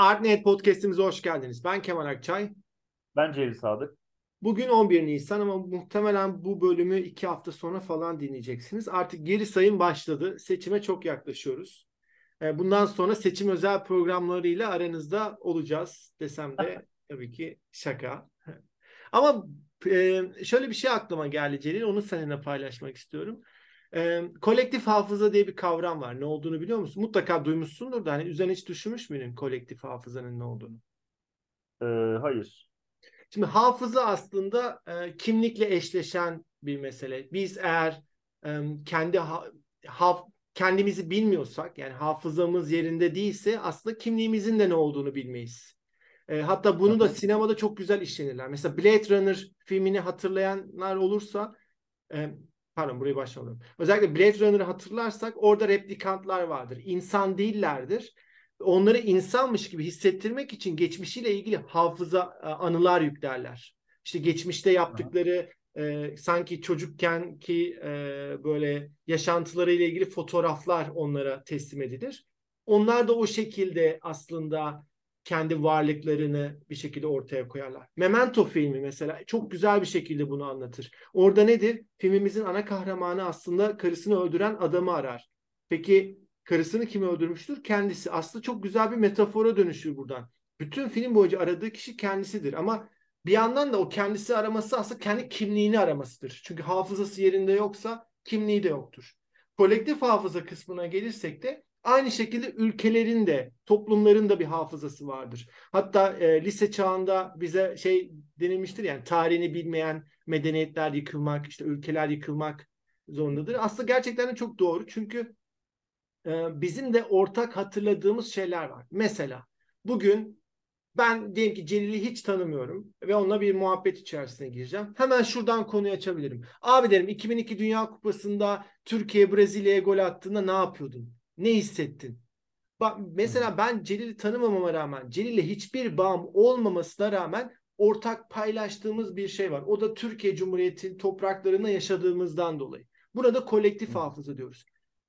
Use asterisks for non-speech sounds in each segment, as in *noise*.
Artnet Podcast'imize hoş geldiniz. Ben Kemal Akçay. Ben Cevri Sadık. Bugün 11 Nisan ama muhtemelen bu bölümü iki hafta sonra falan dinleyeceksiniz. Artık geri sayım başladı. Seçime çok yaklaşıyoruz. E, bundan sonra seçim özel programlarıyla aranızda olacağız desem de *laughs* tabii ki şaka. Ama e, şöyle bir şey aklıma geldi Celil. Onu seninle paylaşmak istiyorum. E, kolektif hafıza diye bir kavram var. Ne olduğunu biliyor musun? Mutlaka duymuşsundur da hani üzerine hiç düşünmüş müydün kolektif hafızanın ne olduğunu? Ee, hayır. Şimdi hafıza aslında e, kimlikle eşleşen bir mesele. Biz eğer e, kendi ha, haf, kendimizi bilmiyorsak yani hafızamız yerinde değilse aslında kimliğimizin de ne olduğunu bilmeyiz. E, hatta bunu da sinemada çok güzel işlenirler. Mesela Blade Runner filmini hatırlayanlar olursa e, pardon burayı başlayalım. Özellikle Blade Runner'ı hatırlarsak orada replikantlar vardır. İnsan değillerdir. Onları insanmış gibi hissettirmek için geçmişiyle ilgili hafıza e, anılar yüklerler. İşte geçmişte yaptıkları e, sanki çocukken ki e, böyle yaşantılarıyla ilgili fotoğraflar onlara teslim edilir. Onlar da o şekilde aslında kendi varlıklarını bir şekilde ortaya koyarlar. Memento filmi mesela çok güzel bir şekilde bunu anlatır. Orada nedir? Filmimizin ana kahramanı aslında karısını öldüren adamı arar. Peki karısını kim öldürmüştür? Kendisi. Aslında çok güzel bir metafora dönüşür buradan. Bütün film boyunca aradığı kişi kendisidir ama bir yandan da o kendisi araması aslında kendi kimliğini aramasıdır. Çünkü hafızası yerinde yoksa kimliği de yoktur. Kolektif hafıza kısmına gelirsek de Aynı şekilde ülkelerin de toplumların da bir hafızası vardır. Hatta e, lise çağında bize şey denilmiştir yani tarihini bilmeyen medeniyetler yıkılmak, işte ülkeler yıkılmak zorundadır. Aslında gerçekten de çok doğru çünkü e, bizim de ortak hatırladığımız şeyler var. Mesela bugün ben diyelim ki Celil'i hiç tanımıyorum ve onunla bir muhabbet içerisine gireceğim. Hemen şuradan konuyu açabilirim. Abi derim 2002 Dünya Kupası'nda Türkiye Brezilya'ya gol attığında ne yapıyordun? Ne hissettin? Bak mesela ben Celil'i tanımamama rağmen, Celil'le hiçbir bağım olmamasına rağmen ortak paylaştığımız bir şey var. O da Türkiye Cumhuriyeti'nin topraklarında yaşadığımızdan dolayı. Burada kolektif hafıza diyoruz.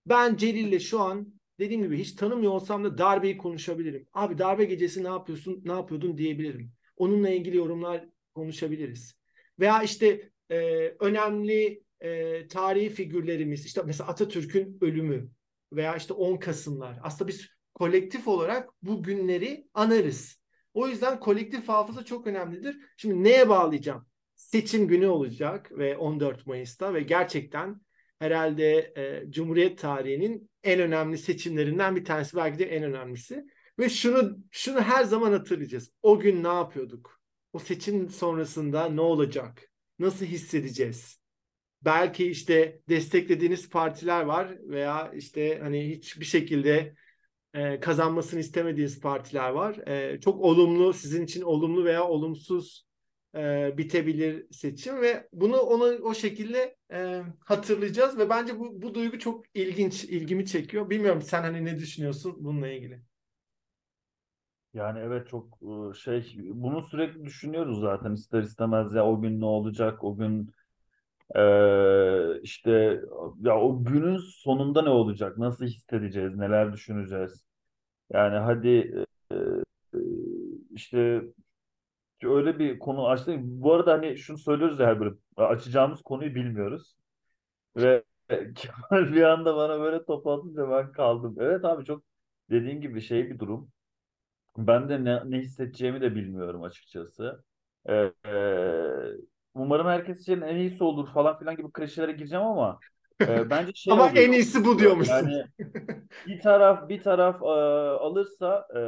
Ben Celil'le şu an dediğim gibi hiç tanımıyor olsam da darbeyi konuşabilirim. Abi darbe gecesi ne yapıyorsun, ne yapıyordun diyebilirim. Onunla ilgili yorumlar konuşabiliriz. Veya işte e, önemli e, tarihi figürlerimiz, işte mesela Atatürk'ün ölümü, veya işte 10 Kasımlar. Aslında biz kolektif olarak bu günleri anarız. O yüzden kolektif hafıza çok önemlidir. Şimdi neye bağlayacağım? Seçim günü olacak ve 14 Mayıs'ta ve gerçekten herhalde e, Cumhuriyet tarihinin en önemli seçimlerinden bir tanesi belki de en önemlisi. Ve şunu şunu her zaman hatırlayacağız. O gün ne yapıyorduk? O seçim sonrasında ne olacak? Nasıl hissedeceğiz? Belki işte desteklediğiniz partiler var veya işte hani hiçbir şekilde e, kazanmasını istemediğiniz partiler var. E, çok olumlu, sizin için olumlu veya olumsuz e, bitebilir seçim ve bunu ona o şekilde e, hatırlayacağız ve bence bu, bu duygu çok ilginç, ilgimi çekiyor. Bilmiyorum sen hani ne düşünüyorsun bununla ilgili? Yani evet çok şey bunu sürekli düşünüyoruz zaten ister istemez ya o gün ne olacak o gün ee, işte ya o günün sonunda ne olacak? Nasıl hissedeceğiz? Neler düşüneceğiz? Yani hadi e, e, işte öyle bir konu açtık. Bu arada hani şunu söylüyoruz ya her bölüm. Açacağımız konuyu bilmiyoruz. Ve *laughs* Kemal bir anda bana böyle top ben kaldım. Evet abi çok dediğin gibi şey bir durum. Ben de ne, ne hissedeceğimi de bilmiyorum açıkçası. Ee, umarım herkes için en iyisi olur falan filan gibi klişelere gireceğim ama e, *laughs* bence şey ama oluyor. en iyisi bu diyormuşsun. Yani *laughs* bir taraf bir taraf e, alırsa e,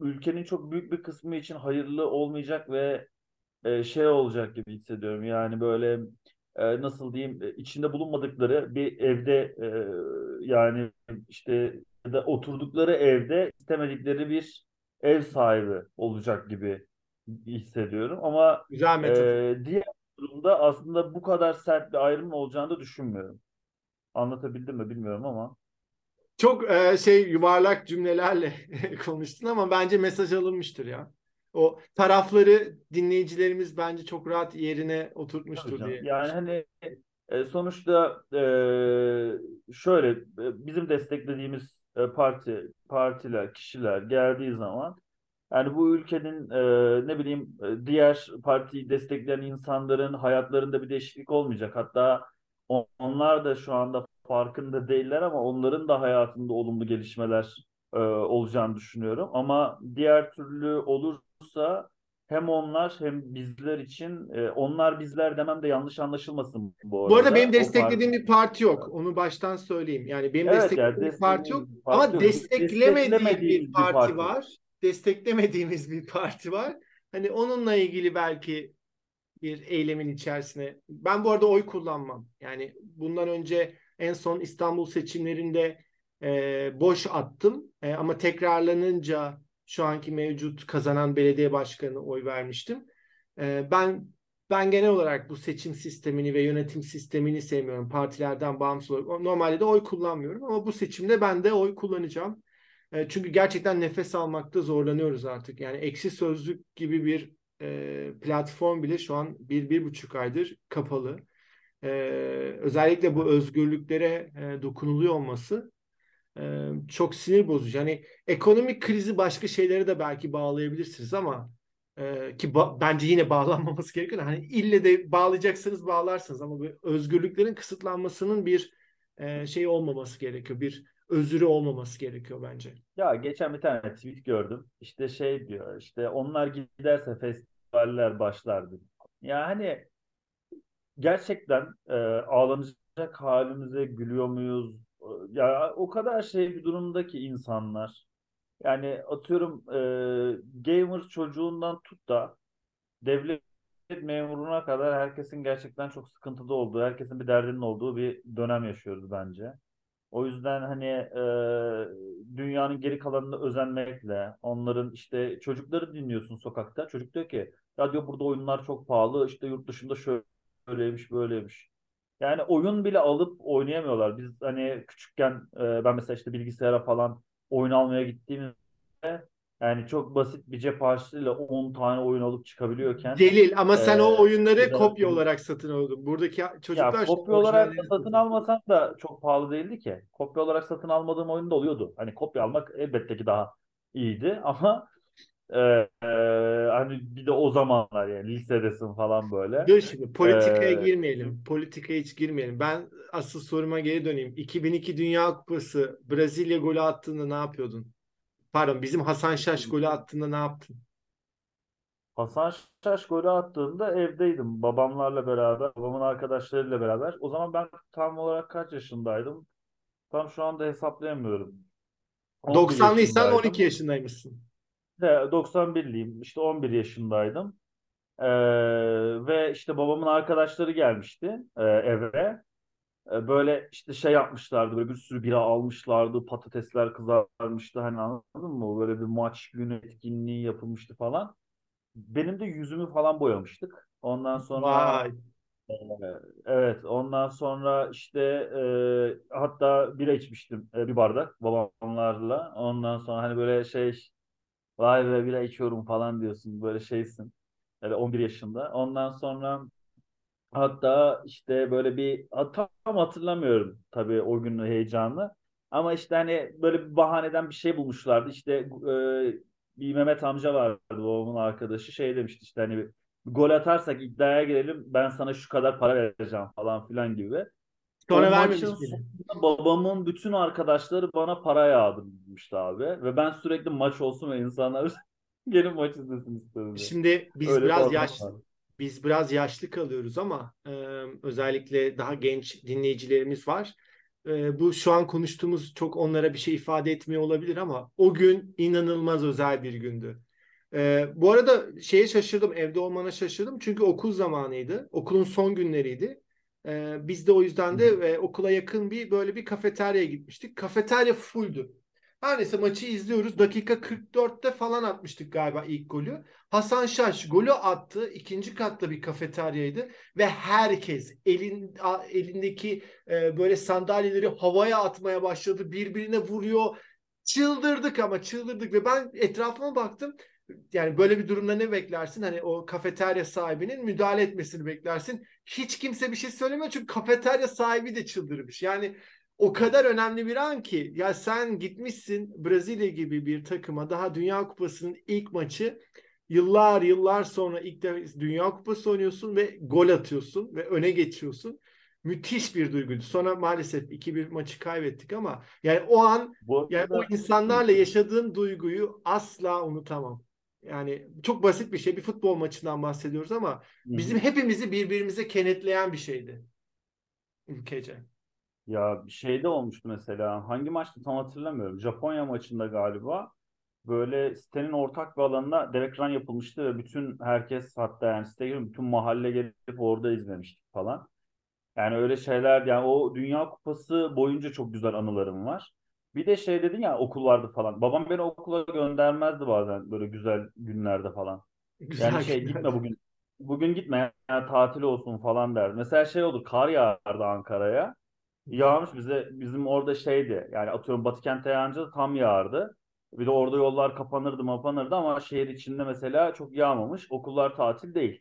ülkenin çok büyük bir kısmı için hayırlı olmayacak ve e, şey olacak gibi hissediyorum. Yani böyle e, nasıl diyeyim e, içinde bulunmadıkları bir evde e, yani işte ya da oturdukları evde istemedikleri bir ev sahibi olacak gibi hissediyorum. Ama Güzel e, diğer durumda aslında bu kadar sert bir ayrım olacağını da düşünmüyorum. Anlatabildim mi bilmiyorum ama. Çok e, şey yuvarlak cümlelerle *laughs* konuştun ama bence mesaj alınmıştır ya. O tarafları dinleyicilerimiz bence çok rahat yerine oturtmuştur diye. Yani hani e, sonuçta e, şöyle e, bizim desteklediğimiz e, parti partiler, kişiler geldiği zaman yani bu ülkenin e, ne bileyim e, diğer partiyi destekleyen insanların hayatlarında bir değişiklik olmayacak. Hatta onlar da şu anda farkında değiller ama onların da hayatında olumlu gelişmeler e, olacağını düşünüyorum. Ama diğer türlü olursa hem onlar hem bizler için e, onlar bizler demem de yanlış anlaşılmasın bu arada. Bu arada benim desteklediğim parti... bir parti yok. Onu baştan söyleyeyim. Yani benim evet, desteklediğim yani bir parti yok. Parti ama yok. desteklemediğim bir parti, parti var. Desteklemediğimiz bir parti var. Hani onunla ilgili belki bir eylemin içerisine. Ben bu arada oy kullanmam. Yani bundan önce en son İstanbul seçimlerinde e, boş attım. E, ama tekrarlanınca şu anki mevcut kazanan belediye başkanı oy vermiştim. E, ben ben genel olarak bu seçim sistemini ve yönetim sistemini sevmiyorum. Partilerden bağımsız olarak. Normalde de oy kullanmıyorum ama bu seçimde ben de oy kullanacağım. E, çünkü gerçekten nefes almakta zorlanıyoruz artık. Yani eksi sözlük gibi bir e, platform bile şu an bir, bir buçuk aydır kapalı. E, özellikle bu özgürlüklere e, dokunuluyor olması e, çok sinir bozucu. Yani ekonomik krizi başka şeylere de belki bağlayabilirsiniz ama e, ki ba- bence yine bağlanmaması gerekiyor. Hani ille de bağlayacaksanız bağlarsınız ama bu özgürlüklerin kısıtlanmasının bir e, şey olmaması gerekiyor. Bir özürü olmaması gerekiyor bence. Ya geçen bir tane tweet gördüm. İşte şey diyor işte onlar giderse festivaller başlardı. Ya hani gerçekten e, ağlanacak halimize gülüyor muyuz? Ya o kadar şey bir durumdaki insanlar. Yani atıyorum e, gamer çocuğundan tut da devlet memuruna kadar herkesin gerçekten çok sıkıntıda olduğu, herkesin bir derdinin olduğu bir dönem yaşıyoruz bence. O yüzden hani e, dünyanın geri kalanını özenmekle, onların işte çocukları dinliyorsun sokakta. Çocuk diyor ki ya diyor burada oyunlar çok pahalı, işte yurt dışında şöyleymiş böyleymiş. Yani oyun bile alıp oynayamıyorlar. Biz hani küçükken e, ben mesela işte bilgisayara falan oyun almaya gittiğimde yani çok basit bir cep harçlığıyla 10 tane oyun alıp çıkabiliyorken. Delil ama sen e, o oyunları kopya olarak satın aldın. Buradaki çocuklar... Ya, kopya olarak da satın almasan da çok pahalı değildi ki. Kopya olarak satın almadığım oyun da oluyordu. Hani kopya almak elbette ki daha iyiydi *laughs* ama e, e, hani bir de o zamanlar yani lisedesin falan böyle. Dur şimdi politikaya ee, girmeyelim. Politikaya hiç girmeyelim. Ben asıl soruma geri döneyim. 2002 Dünya Kupası Brezilya golü attığında ne yapıyordun? Pardon bizim Hasan Şaş golü attığında ne yaptın? Hasan Şaş golü attığında evdeydim. Babamlarla beraber, babamın arkadaşlarıyla beraber. O zaman ben tam olarak kaç yaşındaydım? Tam şu anda hesaplayamıyorum. 90'lıysan 12 yaşındaymışsın. 91'liyim. İşte 11 yaşındaydım. Ee, ve işte babamın arkadaşları gelmişti e, eve. E, böyle işte şey yapmışlardı. Böyle bir sürü bira almışlardı. Patatesler kızarmıştı. Hani anladın mı? Böyle bir maç günü etkinliği yapılmıştı falan. Benim de yüzümü falan boyamıştık. Ondan sonra Vay. E, evet ondan sonra işte e, hatta bira içmiştim e, bir bardak babamlarla. Ondan sonra hani böyle şey vay be bira içiyorum falan diyorsun böyle şeysin. Yani 11 yaşında. Ondan sonra hatta işte böyle bir tam hatırlamıyorum tabii o günün heyecanı. Ama işte hani böyle bir bahaneden bir şey bulmuşlardı. İşte e, bir Mehmet amca vardı babamın arkadaşı şey demişti işte hani bir gol atarsak iddiaya girelim ben sana şu kadar para vereceğim falan filan gibi. Sonra vermemiş babamın bütün arkadaşları bana para yağdırmıştı abi. Ve ben sürekli maç olsun ve insanlar *laughs* gelin maç izlesin istedim. Şimdi biz Öyle biraz yaşlı. Biz biraz yaşlı kalıyoruz ama e, özellikle daha genç dinleyicilerimiz var. E, bu şu an konuştuğumuz çok onlara bir şey ifade etmiyor olabilir ama o gün inanılmaz özel bir gündü. E, bu arada şeye şaşırdım, evde olmana şaşırdım çünkü okul zamanıydı. Okulun son günleriydi. Ee, biz de o yüzden de e, okula yakın bir böyle bir kafeteryaya gitmiştik. Kafeterya fulldü. Her neyse maçı izliyoruz. Dakika 44'te falan atmıştık galiba ilk golü. Hasan Şaş golü attı. İkinci katta bir kafeteryaydı ve herkes elin elindeki e, böyle sandalyeleri havaya atmaya başladı. Birbirine vuruyor. Çıldırdık ama çıldırdık ve ben etrafıma baktım yani böyle bir durumda ne beklersin? Hani o kafeterya sahibinin müdahale etmesini beklersin. Hiç kimse bir şey söylemiyor çünkü kafeterya sahibi de çıldırmış. Yani o kadar önemli bir an ki ya sen gitmişsin Brezilya gibi bir takıma daha Dünya Kupası'nın ilk maçı yıllar yıllar sonra ilk defa Dünya Kupası oynuyorsun ve gol atıyorsun ve öne geçiyorsun. Müthiş bir duyguydu. Sonra maalesef 2-1 maçı kaybettik ama yani o an Bu yani o insanlarla yaşadığım duyguyu asla unutamam. Yani çok basit bir şey. Bir futbol maçından bahsediyoruz ama bizim hepimizi birbirimize kenetleyen bir şeydi. Ülkece. Ya şeyde olmuştu mesela hangi maçta tam hatırlamıyorum. Japonya maçında galiba böyle sitenin ortak bir alanına dev ekran yapılmıştı ve bütün herkes hatta yani siteye bütün mahalle gelip orada izlemiştik falan. Yani öyle şeyler yani o Dünya Kupası boyunca çok güzel anılarım var. Bir de şey dedin ya okul vardı falan. Babam beni okula göndermezdi bazen böyle güzel günlerde falan. Güzel Yani şey günler. gitme bugün. Bugün gitme yani tatil olsun falan derdi. Mesela şey olur kar yağardı Ankara'ya. Yağmış bize bizim orada şeydi yani atıyorum Batıkent'e yağınca da tam yağardı. Bir de orada yollar kapanırdı mapanırdı ama şehir içinde mesela çok yağmamış. Okullar tatil değil.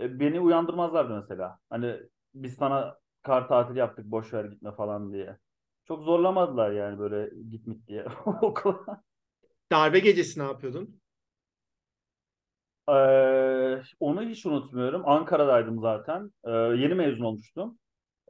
E, beni uyandırmazlardı mesela. Hani biz sana kar tatili yaptık boş ver gitme falan diye. Çok zorlamadılar yani böyle gitmek diye *laughs* okula. Darbe gecesi ne yapıyordun? Ee, onu hiç unutmuyorum. Ankara'daydım zaten. Ee, yeni mezun olmuştum.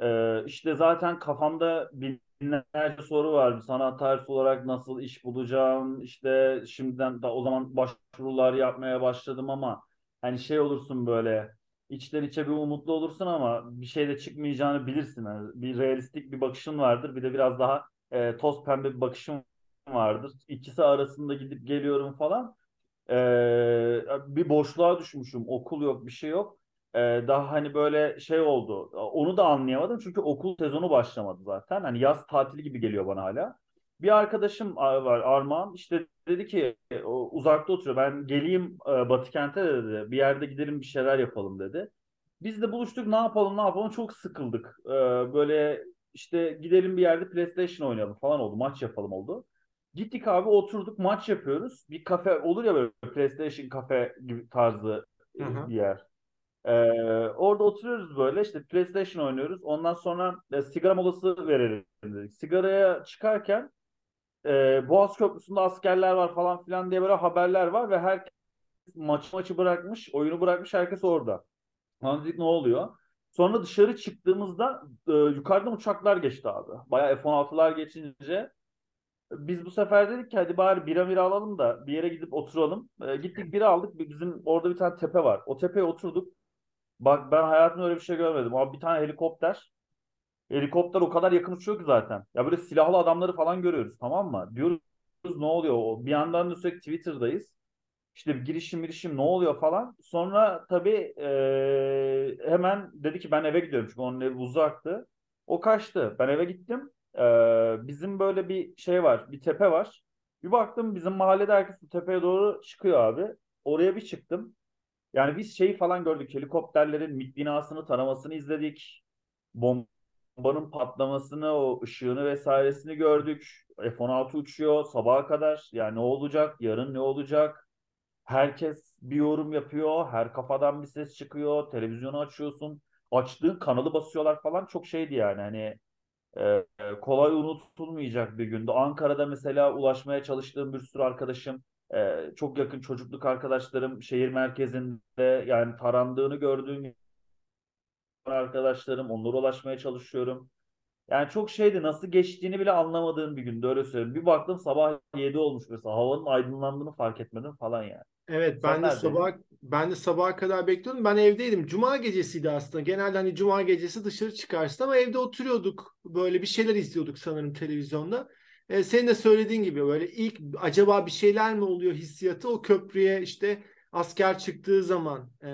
Ee, işte zaten kafamda binlerce soru vardı. Sanat tarihi olarak nasıl iş bulacağım? İşte şimdiden da o zaman başvurular yapmaya başladım ama hani şey olursun böyle içten içe bir umutlu olursun ama bir şeyde çıkmayacağını bilirsin. Yani bir realistik bir bakışın vardır. Bir de biraz daha e, toz pembe bir bakışın vardır. İkisi arasında gidip geliyorum falan. Ee, bir boşluğa düşmüşüm. Okul yok, bir şey yok. Daha hani böyle şey oldu. Onu da anlayamadım çünkü okul sezonu başlamadı zaten. Hani yaz tatili gibi geliyor bana hala. Bir arkadaşım var Armağan işte dedi ki uzakta oturuyor. Ben geleyim Batı kente dedi. Bir yerde gidelim bir şeyler yapalım dedi. Biz de buluştuk ne yapalım ne yapalım çok sıkıldık. Böyle işte gidelim bir yerde PlayStation oynayalım falan oldu. Maç yapalım oldu. Gittik abi oturduk maç yapıyoruz. Bir kafe olur ya böyle PlayStation kafe gibi tarzı Hı hı. bir yer. Ee, orada oturuyoruz böyle işte PlayStation oynuyoruz. Ondan sonra e, sigara molası verelim dedik. Sigaraya çıkarken e, Boğaz Köprüsü'nde askerler var falan filan diye böyle haberler var ve herkes maçı maçı bırakmış, oyunu bırakmış herkes orada. Lan dedik ne oluyor? Sonra dışarı çıktığımızda e, yukarıdan uçaklar geçti abi. Bayağı F-16'lar geçince biz bu sefer dedik ki hadi bari bira mira alalım da bir yere gidip oturalım. E, gittik bira aldık. Bizim orada bir tane tepe var. O tepeye oturduk. Bak ben hayatımda öyle bir şey görmedim. Abi bir tane helikopter. Helikopter o kadar yakın uçuyor ki zaten. Ya böyle silahlı adamları falan görüyoruz tamam mı? Diyoruz ne oluyor? Bir yandan da sürekli Twitter'dayız. İşte bir girişim girişim ne oluyor falan. Sonra tabii e, hemen dedi ki ben eve gidiyorum çünkü onun evi uzaktı. O kaçtı. Ben eve gittim. E, bizim böyle bir şey var. Bir tepe var. Bir baktım bizim mahallede herkes tepeye doğru çıkıyor abi. Oraya bir çıktım. Yani biz şeyi falan gördük. Helikopterlerin MİT binasını taramasını izledik. Bombanın patlamasını, o ışığını vesairesini gördük. F-16 uçuyor sabaha kadar. Yani ne olacak? Yarın ne olacak? Herkes bir yorum yapıyor. Her kafadan bir ses çıkıyor. Televizyonu açıyorsun. Açtığın kanalı basıyorlar falan. Çok şeydi yani. Hani e, kolay unutulmayacak bir gündü. Ankara'da mesela ulaşmaya çalıştığım bir sürü arkadaşım, e, çok yakın çocukluk arkadaşlarım şehir merkezinde yani tarandığını gördüğüm arkadaşlarım, onlara ulaşmaya çalışıyorum. Yani çok şeydi nasıl geçtiğini bile anlamadığım bir gündü öyle söyleyeyim. Bir baktım sabah 7 olmuş mesela havanın aydınlandığını fark etmedim falan yani. Evet Sen ben de sabah ben de sabaha kadar bekliyordum. Ben evdeydim. Cuma gecesiydi aslında. Genelde hani cuma gecesi dışarı çıkarsın ama evde oturuyorduk. Böyle bir şeyler izliyorduk sanırım televizyonda. Ee, senin de söylediğin gibi böyle ilk acaba bir şeyler mi oluyor hissiyatı o köprüye işte asker çıktığı zaman e,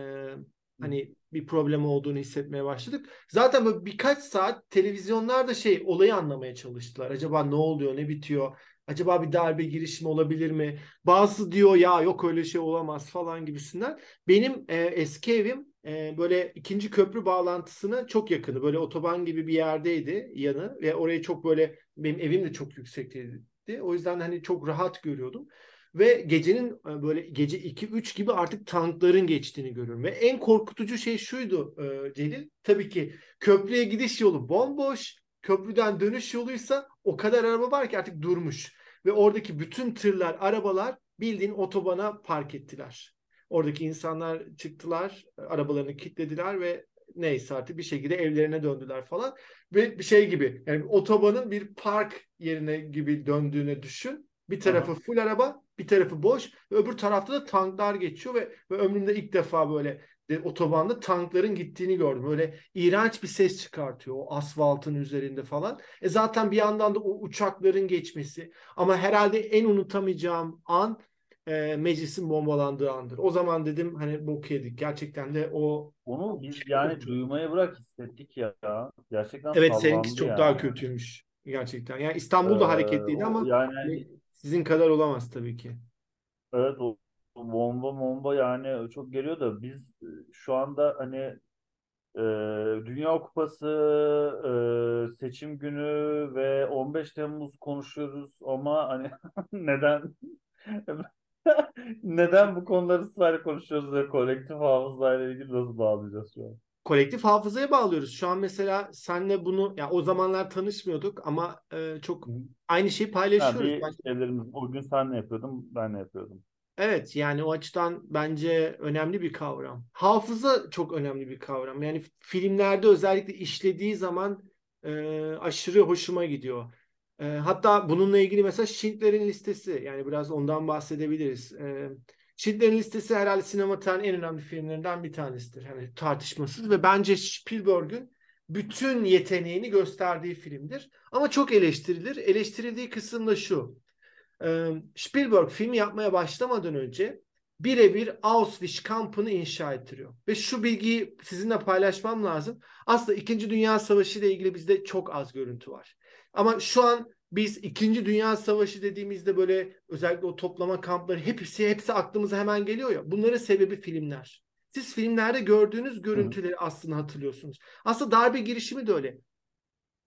hani bir problem olduğunu hissetmeye başladık. Zaten böyle birkaç saat televizyonlarda şey olayı anlamaya çalıştılar. Acaba ne oluyor, ne bitiyor? Acaba bir darbe girişimi olabilir mi? Bazısı diyor ya yok öyle şey olamaz falan gibisinden. Benim e, eski evim böyle ikinci köprü bağlantısına çok yakını. Böyle otoban gibi bir yerdeydi yanı ve orayı çok böyle benim evim de çok yüksekteydi. O yüzden hani çok rahat görüyordum. Ve gecenin böyle gece 2-3 gibi artık tankların geçtiğini görüyorum. Ve en korkutucu şey şuydu e, Celil. Tabii ki köprüye gidiş yolu bomboş. köprüden dönüş yoluysa o kadar araba var ki artık durmuş. Ve oradaki bütün tırlar, arabalar bildiğin otobana park ettiler. Oradaki insanlar çıktılar, arabalarını kilitlediler ve neyse artık bir şekilde evlerine döndüler falan. Ve bir şey gibi yani otobanın bir park yerine gibi döndüğünü düşün. Bir tarafı full araba, bir tarafı boş. Öbür tarafta da tanklar geçiyor ve, ve ömrümde ilk defa böyle de, otobanda tankların gittiğini gördüm. Böyle iğrenç bir ses çıkartıyor o asfaltın üzerinde falan. E zaten bir yandan da o uçakların geçmesi. Ama herhalde en unutamayacağım an e, meclisin bombalandığı andır. O zaman dedim hani bok yedik. Gerçekten de o onu biz yani duymaya bırak hissettik ya. Gerçekten Evet seninkisi çok yani. daha kötüymüş. Gerçekten. Yani İstanbul'da ee, hareketliydi ama yani hani sizin kadar olamaz tabii ki. Evet o bomba bomba yani çok geliyor da biz e, şu anda hani e, Dünya Kupası e, seçim günü ve 15 Temmuz konuşuyoruz ama hani *laughs* neden neden bu konuları ısrarla konuşuyoruz ve kolektif hafızayla ilgili nasıl bağlayacağız şu an? kolektif hafızaya bağlıyoruz. Şu an mesela senle bunu ya o zamanlar tanışmıyorduk ama e, çok aynı şeyi paylaşıyoruz. Ha, bir şeylerimiz o gün sen ne yapıyordun, ben ne yapıyordum. Evet yani o açıdan bence önemli bir kavram. Hafıza çok önemli bir kavram. Yani filmlerde özellikle işlediği zaman e, aşırı hoşuma gidiyor. E, hatta bununla ilgili mesela Schindler'in listesi yani biraz ondan bahsedebiliriz. E, Schindler'in listesi herhalde sinema tarihinin en önemli filmlerinden bir tanesidir. Hani tartışmasız ve bence Spielberg'ün bütün yeteneğini gösterdiği filmdir. Ama çok eleştirilir. Eleştirildiği kısım da şu. Spielberg film yapmaya başlamadan önce birebir Auschwitz kampını inşa ettiriyor. Ve şu bilgiyi sizinle paylaşmam lazım. Aslında İkinci Dünya Savaşı ile ilgili bizde çok az görüntü var. Ama şu an biz İkinci Dünya Savaşı dediğimizde böyle özellikle o toplama kampları hepsi hepsi aklımıza hemen geliyor ya. Bunların sebebi filmler. Siz filmlerde gördüğünüz görüntüleri aslında hatırlıyorsunuz. Aslında darbe girişimi de öyle.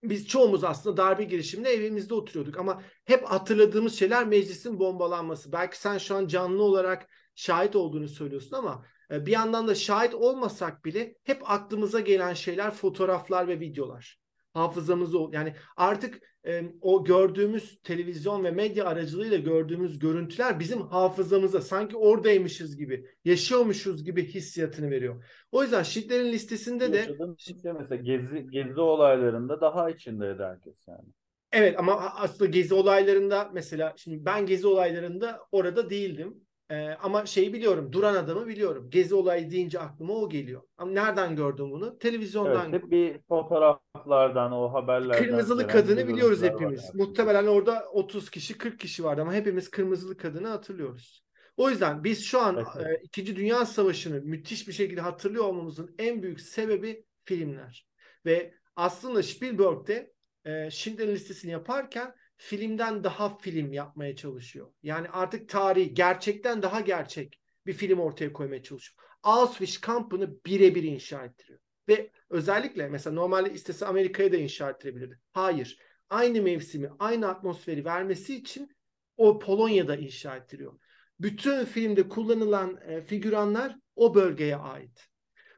Biz çoğumuz aslında darbe girişiminde evimizde oturuyorduk ama hep hatırladığımız şeyler meclisin bombalanması. Belki sen şu an canlı olarak şahit olduğunu söylüyorsun ama e, bir yandan da şahit olmasak bile hep aklımıza gelen şeyler fotoğraflar ve videolar hafızamızı yani artık e, o gördüğümüz televizyon ve medya aracılığıyla gördüğümüz görüntüler bizim hafızamıza sanki oradaymışız gibi, yaşıyormuşuz gibi hissiyatını veriyor. O yüzden Schindler'in listesinde de işte mesela gezi gezi olaylarında daha içindeydi herkes yani. Evet ama aslında gezi olaylarında mesela şimdi ben gezi olaylarında orada değildim. Ee, ama şeyi biliyorum, duran adamı biliyorum. Gezi olayı deyince aklıma o geliyor. Ama nereden gördüm bunu? Televizyondan. Evet, bir fotoğraflardan, o haberlerden. Kırmızılı kadını biliyoruz hepimiz. Yani. Muhtemelen orada 30 kişi, 40 kişi vardı ama hepimiz kırmızılı kadını hatırlıyoruz. O yüzden biz şu an evet. e, İkinci Dünya Savaşı'nı müthiş bir şekilde hatırlıyor olmamızın en büyük sebebi filmler. Ve aslında Spielberg'de e, Schindler'in listesini yaparken filmden daha film yapmaya çalışıyor. Yani artık tarihi gerçekten daha gerçek bir film ortaya koymaya çalışıyor. Auschwitz kampını birebir inşa ettiriyor. Ve özellikle mesela normalde istese Amerika'ya da inşa ettirebilirdi. Hayır. Aynı mevsimi, aynı atmosferi vermesi için o Polonya'da inşa ettiriyor. Bütün filmde kullanılan e, figüranlar o bölgeye ait.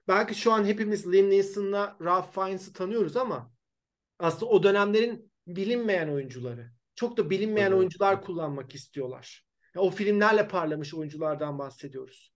Belki şu an hepimiz Liam Neeson'la Ralph Fiennes'ı tanıyoruz ama aslında o dönemlerin bilinmeyen oyuncuları. Çok da bilinmeyen evet. oyuncular kullanmak istiyorlar. O filmlerle parlamış oyunculardan bahsediyoruz.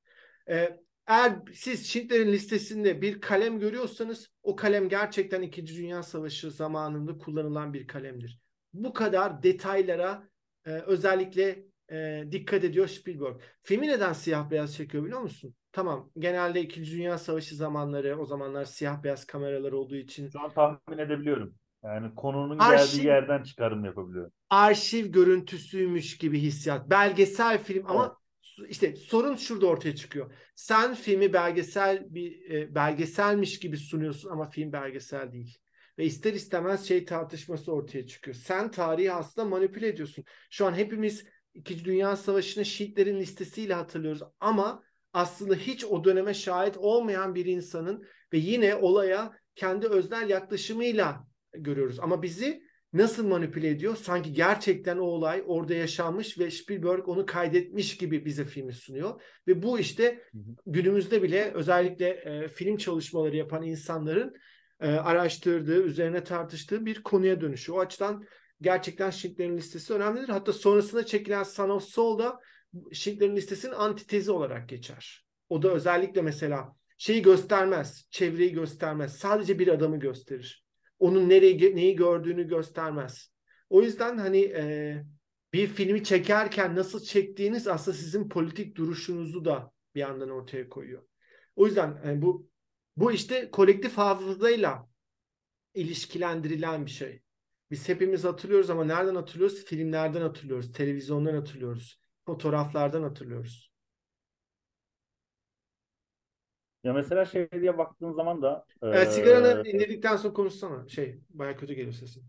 Ee, eğer siz Schindler'in listesinde bir kalem görüyorsanız o kalem gerçekten 2. Dünya Savaşı zamanında kullanılan bir kalemdir. Bu kadar detaylara e, özellikle e, dikkat ediyor Spielberg. Filmi neden siyah beyaz çekiyor biliyor musun? Tamam genelde 2. Dünya Savaşı zamanları o zamanlar siyah beyaz kameralar olduğu için. Şu an tahmin edebiliyorum. Yani konunun arşiv, geldiği yerden çıkarım yapabiliyor. Arşiv görüntüsüymüş gibi hissiyat. Belgesel film ama evet. işte sorun şurada ortaya çıkıyor. Sen filmi belgesel bir e, belgeselmiş gibi sunuyorsun ama film belgesel değil. Ve ister istemez şey tartışması ortaya çıkıyor. Sen tarihi aslında manipüle ediyorsun. Şu an hepimiz İkinci Dünya Savaşı'nı şehitlerin listesiyle hatırlıyoruz ama aslında hiç o döneme şahit olmayan bir insanın ve yine olaya kendi öznel yaklaşımıyla görüyoruz. Ama bizi nasıl manipüle ediyor? Sanki gerçekten o olay orada yaşanmış ve Spielberg onu kaydetmiş gibi bize filmi sunuyor. Ve bu işte günümüzde bile özellikle e, film çalışmaları yapan insanların e, araştırdığı, üzerine tartıştığı bir konuya dönüşüyor. O açıdan gerçekten Schindler'in listesi önemlidir. Hatta sonrasında çekilen Son of Soul da Schindler'in listesinin antitezi olarak geçer. O da özellikle mesela şeyi göstermez, çevreyi göstermez. Sadece bir adamı gösterir. Onun nereyi neyi gördüğünü göstermez. O yüzden hani e, bir filmi çekerken nasıl çektiğiniz aslında sizin politik duruşunuzu da bir yandan ortaya koyuyor. O yüzden yani bu bu işte kolektif hafızayla ilişkilendirilen bir şey. Biz hepimiz hatırlıyoruz ama nereden hatırlıyoruz? Filmlerden hatırlıyoruz, televizyondan hatırlıyoruz, fotoğraflardan hatırlıyoruz. Ya mesela şey diye baktığın zaman da Evet, ee, sigaranı indirdikten sonra konuşsana. Şey, baya kötü geliyor sesin.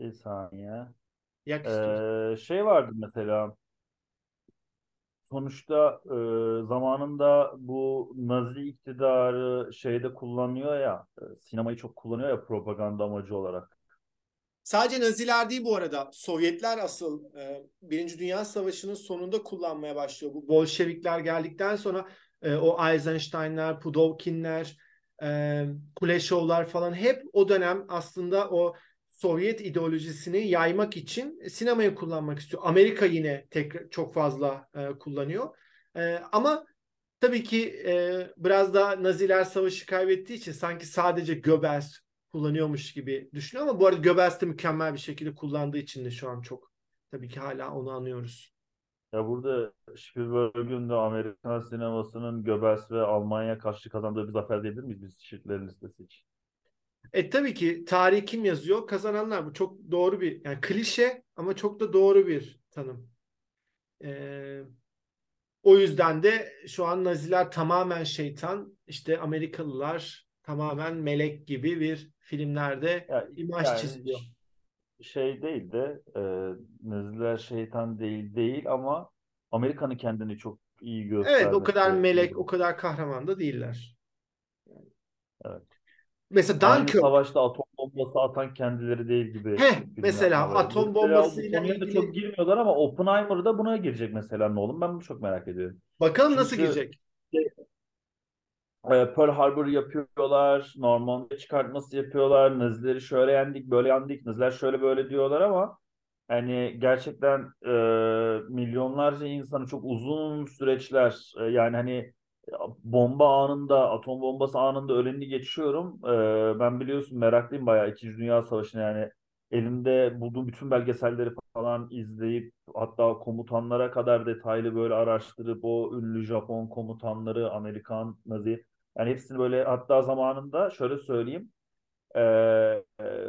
Bir saniye. Yak ee, şey vardı mesela sonuçta e, zamanında bu Nazi iktidarı şeyde kullanıyor ya e, sinemayı çok kullanıyor ya propaganda amacı olarak. Sadece Naziler değil bu arada. Sovyetler asıl e, Birinci Dünya Savaşı'nın sonunda kullanmaya başlıyor. Bu Bolşevikler geldikten sonra e, o Eisenstein'ler, Pudovkinler, e, Kuleshovlar falan hep o dönem aslında o Sovyet ideolojisini yaymak için sinemayı kullanmak istiyor. Amerika yine tek çok fazla e, kullanıyor. E, ama tabii ki e, biraz da Naziler savaşı kaybettiği için sanki sadece Goebbels kullanıyormuş gibi düşünüyor ama bu arada Goebbels de mükemmel bir şekilde kullandığı için de şu an çok tabii ki hala onu anıyoruz. Ya burada Spielberg'ün de Amerikan sinemasının Goebbels ve Almanya karşı kazandığı bir zafer diyebilir miyiz biz şirketlerin listesi için? E tabii ki tarih kim yazıyor? Kazananlar. Bu çok doğru bir yani klişe ama çok da doğru bir tanım. Ee, o yüzden de şu an Naziler tamamen şeytan, işte Amerikalılar tamamen melek gibi bir filmlerde ya, imaj yani, çiziliyor. Şey değil de e, Naziler şeytan değil değil ama Amerika'nın kendini çok iyi göstermesi. Evet o kadar melek, o kadar kahraman da değiller. Evet. Mesela Dunkirk. Savaşta atom bombası atan kendileri değil gibi. Heh, mesela var. atom bombasıyla ilgili... de çok girmiyorlar ama Oppenheimer'da buna girecek mesela ne olur? Ben bunu çok merak ediyorum. Bakalım Çünkü nasıl girecek? E, Pearl Harbor yapıyorlar, Normandiya çıkartması yapıyorlar, Nazileri şöyle yendik, böyle yendik, Naziler şöyle böyle diyorlar ama hani gerçekten e, milyonlarca insanı çok uzun süreçler e, yani hani bomba anında, atom bombası anında öleni geçiyorum. Ee, ben biliyorsun meraklıyım bayağı İkinci Dünya Savaşı'na yani elimde bulduğum bütün belgeselleri falan izleyip hatta komutanlara kadar detaylı böyle araştırıp o ünlü Japon komutanları, Amerikan, Nazi yani hepsini böyle hatta zamanında şöyle söyleyeyim ee,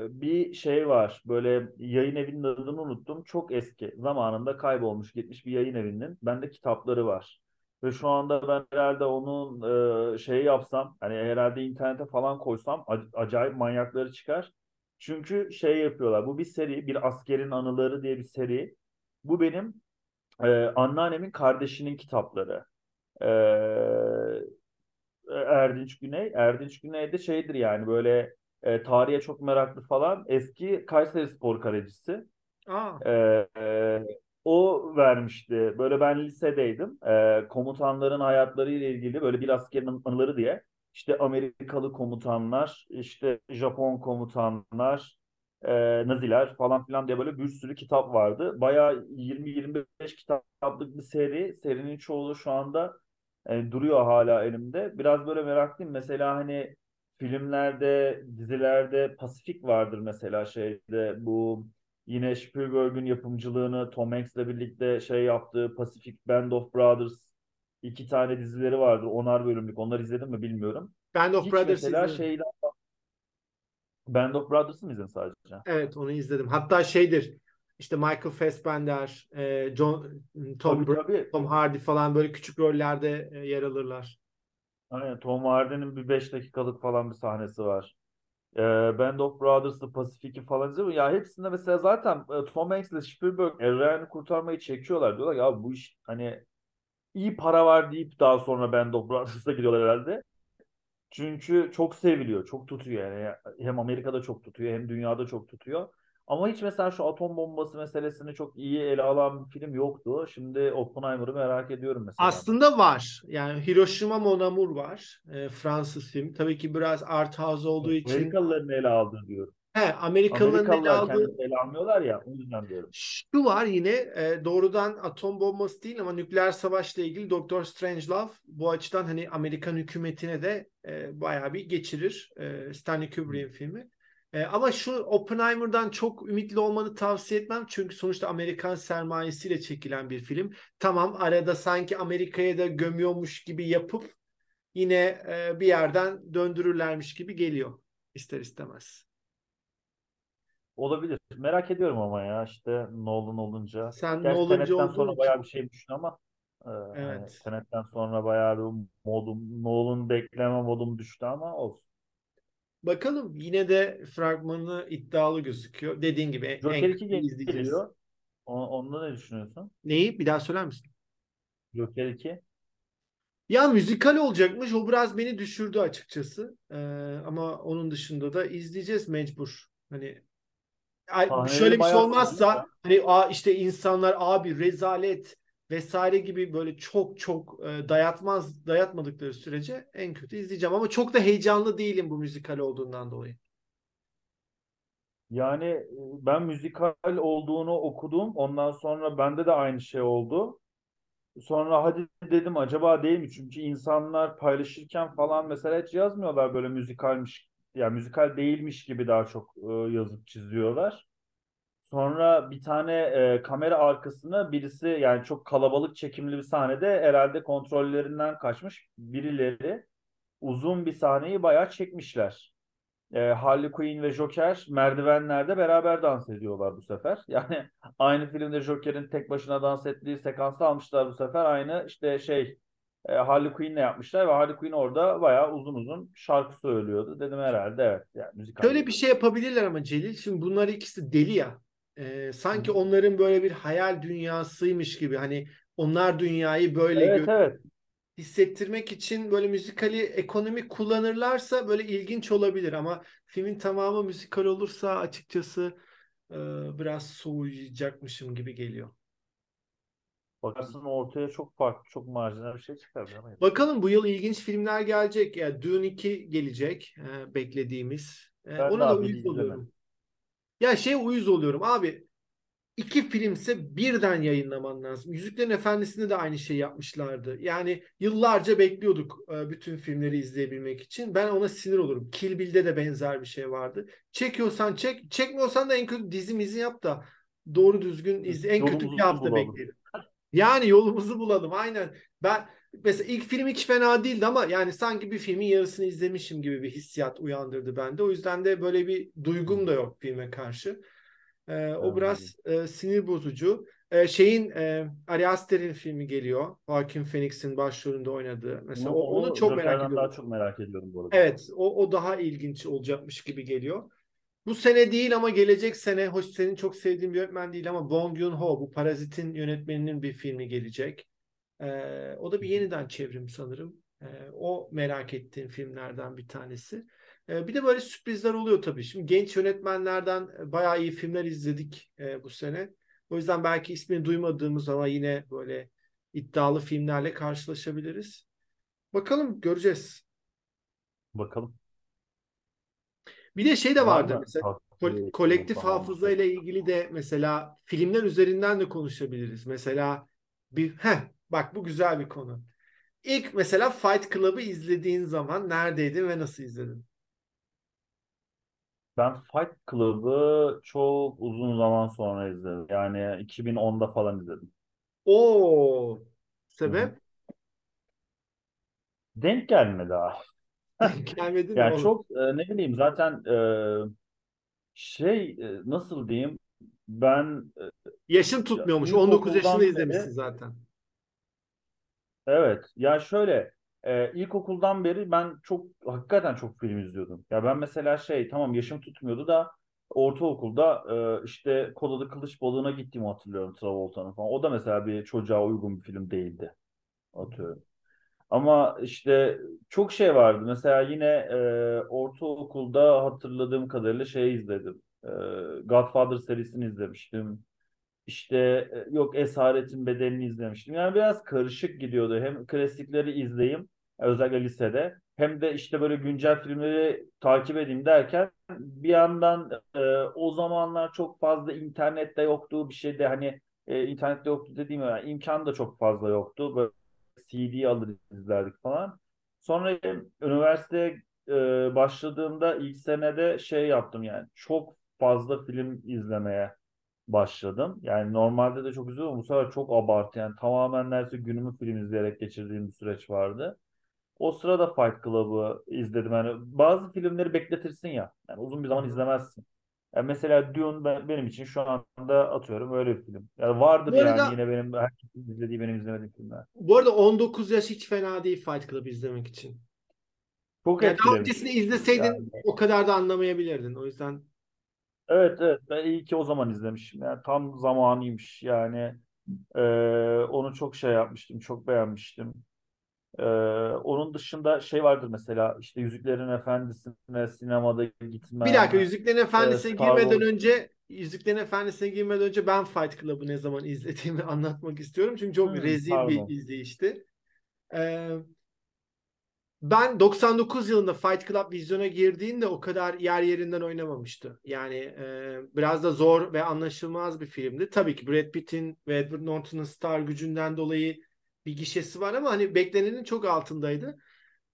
bir şey var böyle yayın evinin adını unuttum çok eski zamanında kaybolmuş gitmiş bir yayın evinin bende kitapları var ve şu anda ben herhalde onun e, şey yapsam hani herhalde internete falan koysam acayip manyakları çıkar. Çünkü şey yapıyorlar. Bu bir seri, bir askerin anıları diye bir seri. Bu benim e, anneannemin kardeşinin kitapları. E, Erdinç Güney. Erdinç Güney de şeydir yani böyle e, tarihe çok meraklı falan. Eski Kayseri Spor kalecisi. Aa. E, e, o vermişti. Böyle ben lisedeydim. E, komutanların hayatları ile ilgili böyle bir askerin anıları diye. İşte Amerikalı komutanlar, işte Japon komutanlar, e, Naziler falan filan diye böyle bir sürü kitap vardı. Bayağı 20-25 kitaplık bir seri. Serinin çoğu şu anda e, duruyor hala elimde. Biraz böyle meraklıyım. Mesela hani filmlerde, dizilerde Pasifik vardır mesela şeyde bu Yine Spielberg'ün yapımcılığını Tom Hanks'le birlikte şey yaptığı Pacific Band of Brothers iki tane dizileri vardı. Onar bölümlük. Onları izledin mi bilmiyorum. Band of Hiç Brothers mesela izledim. şeyden Band of Brothers'ı mı izledin sadece? Evet onu izledim. Hatta şeydir işte Michael Fassbender, e, John, Tom, tabii, tabii. Tom Hardy falan böyle küçük rollerde e, yer alırlar. Aynen Tom Hardy'nin bir 5 dakikalık falan bir sahnesi var e, Band of Brothers'ı, Pacific'i falan izliyorum. Ya hepsinde mesela zaten e, Tom Hanks ile Spielberg evreni kurtarmayı çekiyorlar. Diyorlar ya bu iş hani iyi para var deyip daha sonra Band of Brothers'a gidiyorlar herhalde. Çünkü çok seviliyor, çok tutuyor yani. Hem Amerika'da çok tutuyor hem dünyada çok tutuyor. Ama hiç mesela şu atom bombası meselesini çok iyi ele alan bir film yoktu. Şimdi Oppenheimer'ı merak ediyorum mesela. Aslında var. Yani Hiroshima Mon Amour var. E, Fransız film. Tabii ki biraz art house olduğu için. Amerikalıların ele aldığı diyorum. He, Amerikalıların ele Amerikalılar aldığı kendini ele almıyorlar ya o yüzden diyorum. Şu var yine e, doğrudan atom bombası değil ama nükleer savaşla ilgili Doktor Strangelove bu açıdan hani Amerikan hükümetine de e, bayağı bir geçirir. E, Stanley Kubrick'in filmi. E, ama şu Oppenheimer'dan çok ümitli olmanı tavsiye etmem. Çünkü sonuçta Amerikan sermayesiyle çekilen bir film. Tamam arada sanki Amerika'ya da gömüyormuş gibi yapıp yine e, bir yerden döndürürlermiş gibi geliyor ister istemez. Olabilir. Merak ediyorum ama ya işte Nolan olunca. Sen Gerçi Nolan'cı Tenet'ten sonra için. bayağı bir şey düştü ama e, hani Evet. Tenet'ten sonra bayağı bir modum, Nolan bekleme modum düştü ama olsun. Bakalım yine de fragmanı iddialı gözüküyor. Dediğin gibi Joker en 2 kötü izleyeceğiz. geliyor. O- Onda ne düşünüyorsun? Neyi? Bir daha söyler misin? Joker 2. Ya müzikal olacakmış. O biraz beni düşürdü açıkçası. Ee, ama onun dışında da izleyeceğiz mecbur. Hani ay- Sahneleri şöyle bir şey bayağı olmazsa sarıyor. hani a, işte insanlar abi rezalet vesaire gibi böyle çok çok e, dayatmaz dayatmadıkları sürece en kötü izleyeceğim ama çok da heyecanlı değilim bu müzikal olduğundan dolayı. Yani e, ben müzikal olduğunu okudum. Ondan sonra bende de aynı şey oldu. Sonra hadi dedim acaba değil mi? Çünkü insanlar paylaşırken falan mesela hiç yazmıyorlar böyle müzikalmiş. Yani müzikal değilmiş gibi daha çok e, yazıp çiziyorlar. Sonra bir tane e, kamera arkasına birisi yani çok kalabalık çekimli bir sahnede herhalde kontrollerinden kaçmış birileri uzun bir sahneyi bayağı çekmişler. E, Harley Quinn ve Joker merdivenlerde beraber dans ediyorlar bu sefer. *laughs* Yani aynı filmde Joker'in tek başına dans ettiği sekansı almışlar bu sefer. Aynı işte şey e, Harley Quinn'le yapmışlar ve Harley Quinn orada bayağı uzun uzun şarkı söylüyordu. Dedim herhalde evet yani müzikal. Şöyle bir şey yapabilirler ama Celil. Şimdi bunlar ikisi deli ya. Ee, sanki onların böyle bir hayal dünyasıymış gibi hani onlar dünyayı böyle Evet evet. hissettirmek için böyle müzikali ekonomik kullanırlarsa böyle ilginç olabilir ama filmin tamamı müzikal olursa açıkçası e, biraz soğuyacakmışım gibi geliyor. Bakarsın ortaya çok farklı, çok marjinal bir şey çıkar. Bakalım bu yıl ilginç filmler gelecek. Ya Dune 2 gelecek e, beklediğimiz. E, Ben ona da uyuz oluyorum. Ya şey uyuz oluyorum abi. İki filmse birden yayınlaman lazım. Yüzüklerin Efendisi'nde de aynı şey yapmışlardı. Yani yıllarca bekliyorduk e, bütün filmleri izleyebilmek için. Ben ona sinir olurum. Kill Bill'de de benzer bir şey vardı. Çekiyorsan çek, çekmiyorsan da en kötü dizimizi yap da doğru düzgün izle. En kötü bir Yolumuzu hafta bulalım. bekleyelim. Yani yolumuzu bulalım. Aynen. Ben mesela ilk film hiç fena değildi ama yani sanki bir filmin yarısını izlemişim gibi bir hissiyat uyandırdı bende. O yüzden de böyle bir duygum da yok filme karşı. Ee, o biraz e, sinir bozucu. Ee, şeyin e, Ari Aster'in filmi geliyor. Joaquin Phoenix'in başrolünde oynadığı. Mesela Onu, o- onu, onu çok merak ediyorum. daha çok merak ediyorum bu arada. Evet, o, o daha ilginç olacakmış gibi geliyor. Bu sene değil ama gelecek sene, hoş senin çok sevdiğin bir yönetmen değil ama Bong Joon-ho, bu Parazit'in yönetmeninin bir filmi gelecek. Ee, o da bir yeniden çevrim sanırım. Ee, o merak ettiğim filmlerden bir tanesi. Ee, bir de böyle sürprizler oluyor tabii. Şimdi genç yönetmenlerden e, bayağı iyi filmler izledik e, bu sene. O yüzden belki ismini duymadığımız ama yine böyle iddialı filmlerle karşılaşabiliriz. Bakalım göreceğiz. Bakalım. Bir de şey de Var vardı mı mesela bir kolektif hafıza ile ilgili de mesela filmler üzerinden de konuşabiliriz. Mesela bir heh, bak bu güzel bir konu. İlk mesela Fight Club'ı izlediğin zaman neredeydin ve nasıl izledin? Ben Fight Club'ı çok uzun zaman sonra izledim. Yani 2010'da falan izledim. Oo, Hı hı. sebep Denk gelmedi daha. *laughs* gelmedi mi Yani oğlum? çok e, ne bileyim zaten e, şey e, nasıl diyeyim ben e, Yaşın ya tutmuyormuş. 19 yaşında ilkokuldan izlemişsin beri zaten. Evet ya şöyle e, ilkokuldan beri ben çok hakikaten çok film izliyordum. Ya ben mesela şey tamam yaşım tutmuyordu da ortaokulda e, işte Kol Adı Kılıç Balığı'na gittiğimi hatırlıyorum Travolta'nın falan. O da mesela bir çocuğa uygun bir film değildi atıyorum. Ama işte çok şey vardı. Mesela yine e, ortaokulda hatırladığım kadarıyla şey izledim. E, Godfather serisini izlemiştim. İşte e, yok Esaretin Bedeli'ni izlemiştim. Yani biraz karışık gidiyordu. Hem klasikleri izleyeyim özellikle lisede hem de işte böyle güncel filmleri takip edeyim derken bir yandan e, o zamanlar çok fazla internette yoktu bir şey de hani e, internette yoktu dediğim yani imkan da çok fazla yoktu. Böyle CD alır izlerdik falan. Sonra üniversiteye e, başladığımda ilk senede şey yaptım yani çok fazla film izlemeye başladım. Yani normalde de çok üzülüyorum. Bu sefer çok abartı. Yani tamamen neredeyse günümü film izleyerek geçirdiğim bir süreç vardı. O sırada Fight Club'ı izledim. Yani bazı filmleri bekletirsin ya. Yani uzun bir zaman izlemezsin. Yani mesela Dune ben, benim için şu anda atıyorum öyle bir film. Yani vardır Bu arada- yani yine benim herkesin izlediği benim izlemediğim filmler. Bu arada 19 yaş hiç fena değil Fight Club izlemek için. Çok Yani daha öncesini izleseydin Yani. o kadar da anlamayabilirdin. O yüzden Evet evet ben iyi ki o zaman izlemişim. Yani tam zamanıymış yani. Ee, onu çok şey yapmıştım, çok beğenmiştim. Ee, onun dışında şey vardır mesela işte Yüzüklerin Efendisi'ne sinemada gitmem. bir dakika Yüzüklerin Efendisi'ne Ee, Star girmeden Wars- önce Yüzüklerin Efendisi'ne girmeden önce ben Fight Club'ı ne zaman *laughs* izlediğimi anlatmak istiyorum. Çünkü çok Hmm, rezil pardon. bir izleyişti. Ee, ben 99 yılında Fight Club vizyona girdiğinde o kadar yer yerinden oynamamıştı. Yani e, biraz da zor ve anlaşılmaz bir filmdi. Tabii ki Brad Pitt'in ve Edward Norton'un star gücünden dolayı bir gişesi var ama hani beklenenin çok altındaydı.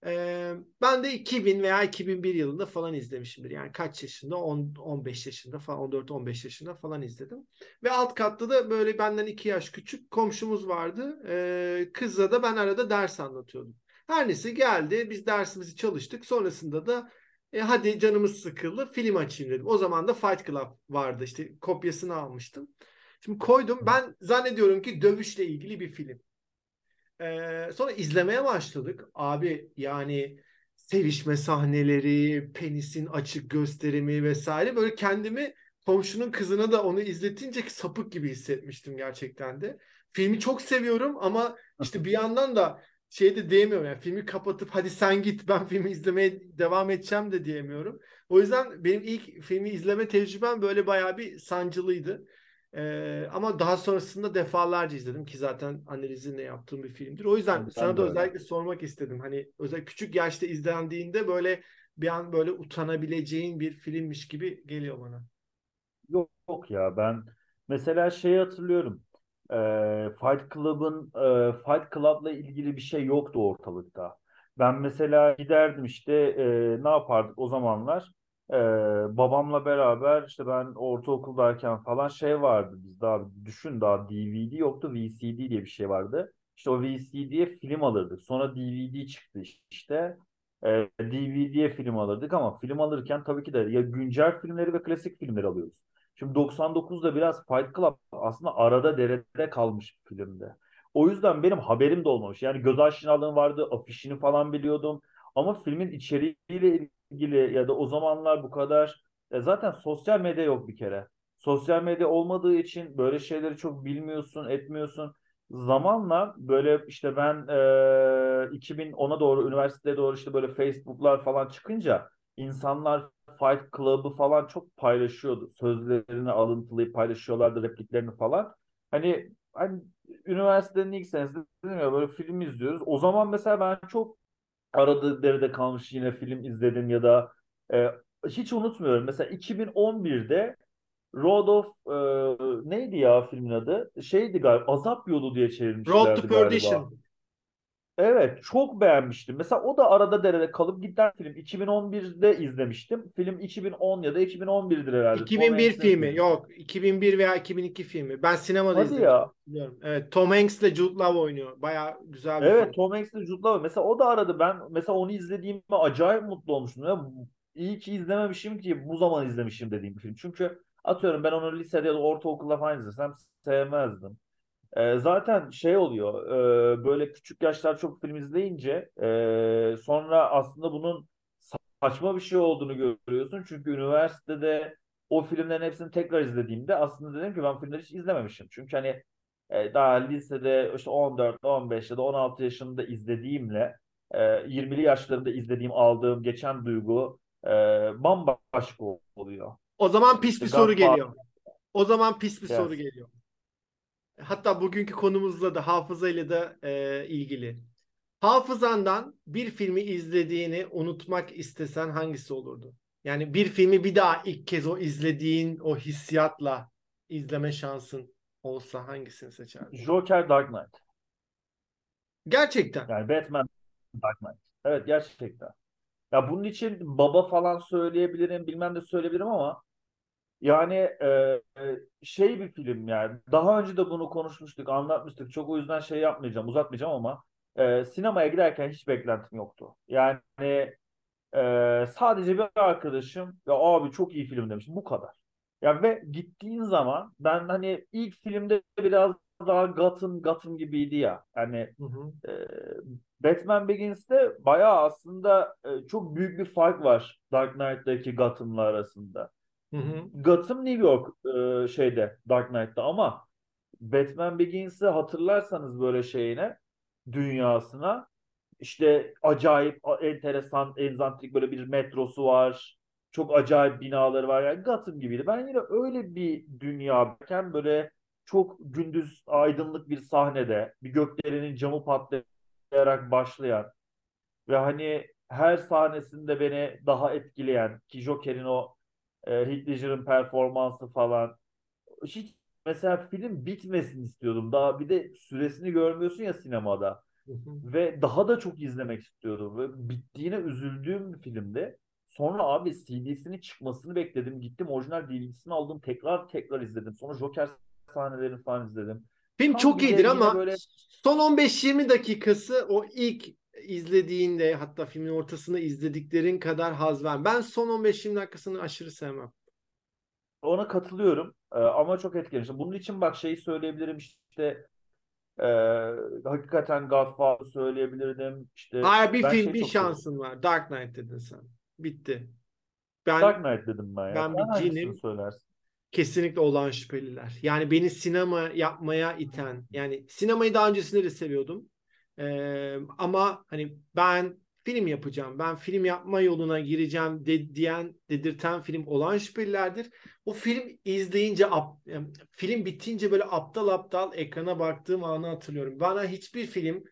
Ee, ben de 2000 veya 2001 yılında falan izlemişimdir. Yani kaç yaşında? 10, 15 yaşında falan 14-15 yaşında falan izledim. Ve alt katta da böyle benden 2 yaş küçük komşumuz vardı. Ee, kızla da ben arada ders anlatıyordum. Her neyse geldi. Biz dersimizi çalıştık. Sonrasında da e, hadi canımız sıkıldı. Film açayım dedim. O zaman da Fight Club vardı. İşte kopyasını almıştım. Şimdi koydum. Ben zannediyorum ki dövüşle ilgili bir film. Ee, sonra izlemeye başladık. Abi yani sevişme sahneleri, penisin açık gösterimi vesaire böyle kendimi komşunun kızına da onu izletince sapık gibi hissetmiştim gerçekten de. Filmi çok seviyorum ama işte bir *laughs* yandan da şey de diyemiyorum yani filmi kapatıp hadi sen git ben filmi izlemeye devam edeceğim de diyemiyorum. O yüzden benim ilk filmi izleme tecrübem böyle bayağı bir sancılıydı. Ee, ama daha sonrasında defalarca izledim ki zaten analizini yaptığım bir filmdir. O yüzden Ben sana da öyle. özellikle sormak istedim. Hani özellikle küçük yaşta izlendiğinde böyle bir an böyle utanabileceğin bir filmmiş gibi geliyor bana. Yok, yok ya ben mesela şeyi hatırlıyorum. Fight Club'ın e, Fight Club'la ilgili bir şey yoktu ortalıkta. Ben mesela giderdim işte e, ne yapardık o zamanlar? Ee, babamla beraber işte ben ortaokuldayken falan şey vardı bizde abi düşün daha DVD yoktu VCD diye bir şey vardı. İşte o VCD'ye film alırdık. Sonra DVD çıktı işte. Ee, DVD'ye film alırdık ama film alırken tabii ki de ya güncel filmleri ve klasik filmleri alıyoruz. Şimdi 99'da biraz Fight Club aslında arada derede kalmış bir filmdi. O yüzden benim haberim de olmamış. Yani göz aşinalığım vardı, afişini falan biliyordum. Ama filmin içeriğiyle ilgili ya da o zamanlar bu kadar e, zaten sosyal medya yok bir kere. Sosyal medya olmadığı için böyle şeyleri çok bilmiyorsun, etmiyorsun. Zamanla böyle işte ben e, 2010'a doğru üniversiteye doğru işte böyle Facebook'lar falan çıkınca insanlar Fight Club'ı falan çok paylaşıyordu. Sözlerini alıntılayıp paylaşıyorlardı repliklerini falan. Hani hani üniversitenin ilk senesinde dedim ya böyle film izliyoruz. O zaman mesela ben çok arada derede kalmış yine film izledim ya da e, hiç unutmuyorum. Mesela 2011'de Road of e, neydi ya filmin adı? Şeydi galiba Azap Yolu diye Road to çevirmişlerdi galiba. Evet çok beğenmiştim. Mesela o da arada derede kalıp giden film. 2011'de izlemiştim. Film 2010 ya da 2011'dir herhalde. Tom 2001 Hanks'in filmi. filmi. Yok. 2001 veya 2002 filmi. Ben sinemada Hadi izlemiştim. ya. Biliyorum. Evet. Tom Hanks ile Jude Law oynuyor. Bayağı güzel bir Evet film. Tom Hanks'le Jude Law. Mesela o da aradı. Ben mesela onu izlediğimde acayip mutlu olmuştum. Ya, iyi ki izlememişim ki bu zaman izlemişim dediğim bir film. Çünkü atıyorum ben onu lisede ya da ortaokulda falan izlesem sevmezdim. Ee, zaten şey oluyor e, böyle küçük yaşlar çok film izleyince e, sonra aslında bunun saçma bir şey olduğunu görüyorsun. Çünkü üniversitede o filmlerin hepsini tekrar izlediğimde aslında dedim ki ben filmleri hiç izlememişim. Çünkü hani e, daha lisede işte 14, 15 ya da 16 yaşında izlediğimle e, 20'li yaşlarında izlediğim aldığım geçen duygu e, bambaşka oluyor. O zaman pis İşte bir soru Godfather geliyor. O zaman pis bir soru gelsin. geliyor. Hatta bugünkü konumuzla da hafızayla da e, ilgili. Hafızandan bir filmi izlediğini unutmak istesen hangisi olurdu? Yani bir filmi bir daha ilk kez o izlediğin o hissiyatla izleme şansın olsa hangisini seçerdin? Joker Dark Knight. Gerçekten. Yani Batman Dark Knight. Evet gerçekten. Ya bunun için baba falan söyleyebilirim, bilmem de söyleyebilirim ama yani e, e, şey bir film yani. Daha önce de bunu konuşmuştuk, anlatmıştık. Çok o yüzden şey yapmayacağım, uzatmayacağım ama e, sinemaya giderken hiç beklentim yoktu. Yani e, sadece bir arkadaşım ya abi çok iyi film demiş. Bu kadar. Ya ve gittiğin zaman ben hani ilk filmde biraz daha Gotham Gotham gibiydi ya. Yani Hı hı. e, Batman Begins'te bayağı aslında e, çok büyük bir fark var Dark Knight'taki Gotham'la arasında. Hı hı. Gotham New York e, şeyde Dark Knight'ta ama Batman Begins'i hatırlarsanız böyle şeyine dünyasına işte acayip enteresan enzantrik böyle bir metrosu var. Çok acayip binaları var. Yani Gotham gibiydi. Ben yine öyle bir dünyayken böyle çok gündüz aydınlık bir sahnede bir gökdelenin camı patlayarak başlayan ve hani her sahnesinde beni daha etkileyen ki Joker'in o e, Heath Ledger'ın performansı falan hiç mesela film bitmesin istiyordum. Daha bir de süresini görmüyorsun ya sinemada. Hı hı. Ve daha da çok izlemek istiyordum. Ve bittiğine üzüldüğüm bir filmdi. Sonra abi CD'sini çıkmasını bekledim. Gittim orijinal DVD'sini aldım. Tekrar tekrar izledim. Sonra Joker sahnelerini falan izledim. Film Tam çok iyidir ama böyle son 15-20 dakikası o ilk izlediğinde hatta filmin ortasında izlediklerin kadar haz ver. Ben son 15-20 dakikasını aşırı sevmem. ona katılıyorum. Ee, ama çok etkilemiştim. Bunun için bak şeyi söyleyebilirim işte e, hakikaten Godfather söyleyebilirdim. İşte Hayır bir film bir çok seviyorum. şansın var. Dark Knight dedin sen. Bitti. Ben Dark Knight dedim ben ya. ben bir cinim. söylersin? Kesinlikle olağan şüpheliler. Yani beni sinema yapmaya iten. Yani sinemayı daha öncesinde de seviyordum. Ee, ama hani ben film yapacağım. Ben film yapma yoluna gireceğim de, diyen, dedirten film olağan şüphelilerdir. O film izleyince ap- film bitince böyle aptal aptal ekrana baktığım anı hatırlıyorum. Bana hiçbir film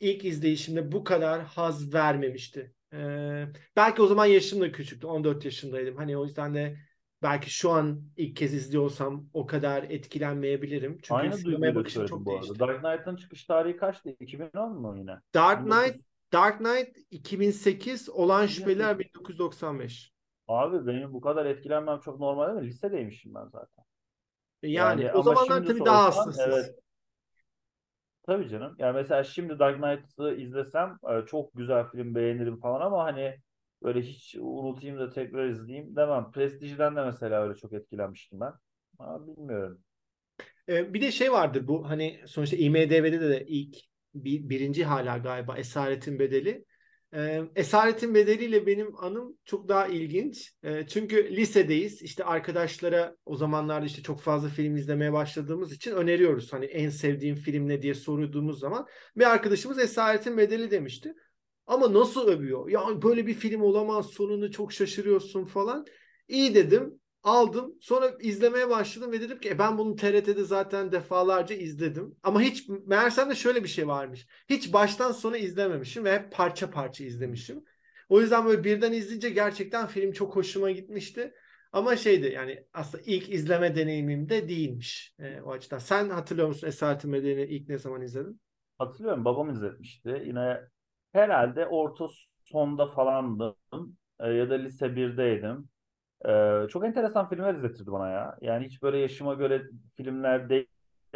ilk izleyişimde bu kadar haz vermemişti. Ee, belki o zaman yaşım da küçüktü. 14 yaşındaydım. Hani o yüzden de belki şu an ilk kez izliyorsam o kadar etkilenmeyebilirim. Çünkü Aynı sinemaya bakışım çok bu arada. değişti. Dark Knight'ın çıkış tarihi kaçtı? 2010 mu yine? Dark 19... Knight Dark Knight 2008, Olan Şüpheliler 2008. 1995. Abi benim bu kadar etkilenmem çok normal değil mi? Lisedeymişim ben zaten. Yani Yani o ama zamanlar tabii daha hassasız. evet tabii canım. Yani mesela şimdi Dark Knight'ı izlesem e, çok güzel film beğenirim falan ama hani böyle hiç unutayım da tekrar izleyeyim demem. Prestige'den de mesela öyle çok etkilenmiştim ben. Ama bilmiyorum. Ee, bir de şey vardır bu hani sonuçta IMDb'de de ilk bir, birinci hala galiba Esaretin Bedeli. Ee, Esaretin Bedeli ile benim anım çok daha ilginç. Ee, çünkü lisedeyiz. İşte arkadaşlara o zamanlarda işte çok fazla film izlemeye başladığımız için öneriyoruz. Hani en sevdiğim film ne diye sorduğumuz zaman bir arkadaşımız Esaretin Bedeli demişti. Ama nasıl övüyor? Ya böyle bir film olamaz sonunu çok şaşırıyorsun falan. İyi dedim. Aldım. Sonra izlemeye başladım ve dedim ki e, ben bunu TRT'de zaten defalarca izledim. Ama hiç meğersem de şöyle bir şey varmış. Hiç baştan sona izlememişim ve hep parça parça izlemişim. O yüzden böyle birden izleyince gerçekten film çok hoşuma gitmişti. Ama şeydi yani aslında ilk izleme deneyimim de değilmiş e, o açıdan. Sen hatırlıyor musun Bedeli'ni ilk ne zaman izledin? Hatırlıyorum babam izletmişti. Yine herhalde orta sonda falandım E, ya da lise 1'deydim. Ee, çok enteresan filmler izletirdi bana ya. Yani hiç böyle yaşıma göre filmler değil.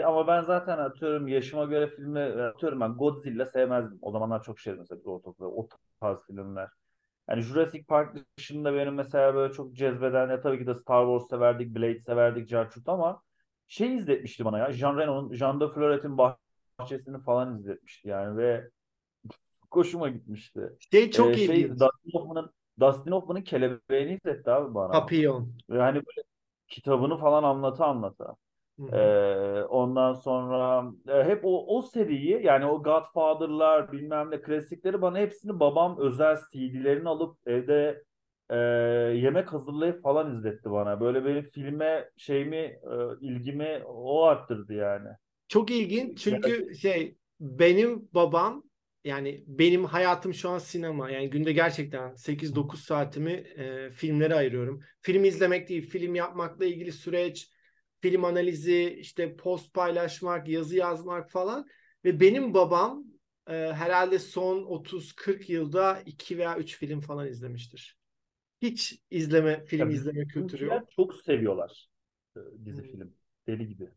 Ama ben zaten atıyorum yaşıma göre filmler atıyorum ben Godzilla sevmezdim. O zamanlar çok şeydi mesela ortaokulda o tarz filmler. Yani Jurassic Park dışında benim mesela böyle çok cezbeden ya tabii ki de Star Wars severdik, Blade severdik, Jarchut ama şey izletmişti bana ya. Jean Reno'nun Jean de Fleuret'in bahçesini falan izletmişti yani ve hoşuma gitmişti. Şey çok Ee, şey ilginç. Dustin Hoffman'ın Dustin Hoffman'ın Kelebeğini izletti abi bana. Papillon. Ve hani böyle kitabını falan anlata anlata. Hı hı. Ee, ondan sonra e, hep o, o seriyi yani o Godfather'lar bilmem ne klasikleri bana hepsini babam özel CD'lerini alıp evde e, yemek hazırlayıp falan izletti bana. Böyle benim filme şeyimi e, ilgimi o arttırdı yani. Çok ilginç çünkü şey benim babam yani benim hayatım şu an sinema. Yani günde gerçekten 8-9 saatimi e, filmlere ayırıyorum. Film izlemek değil, film yapmakla ilgili süreç, film analizi, işte post paylaşmak, yazı yazmak falan. Ve benim babam e, herhalde son 30-40 yılda 2 veya 3 film falan izlemiştir. Hiç izleme, film Ya izleme kültürü yok. çok seviyorlar e, dizi Hmm. film. Deli gibi.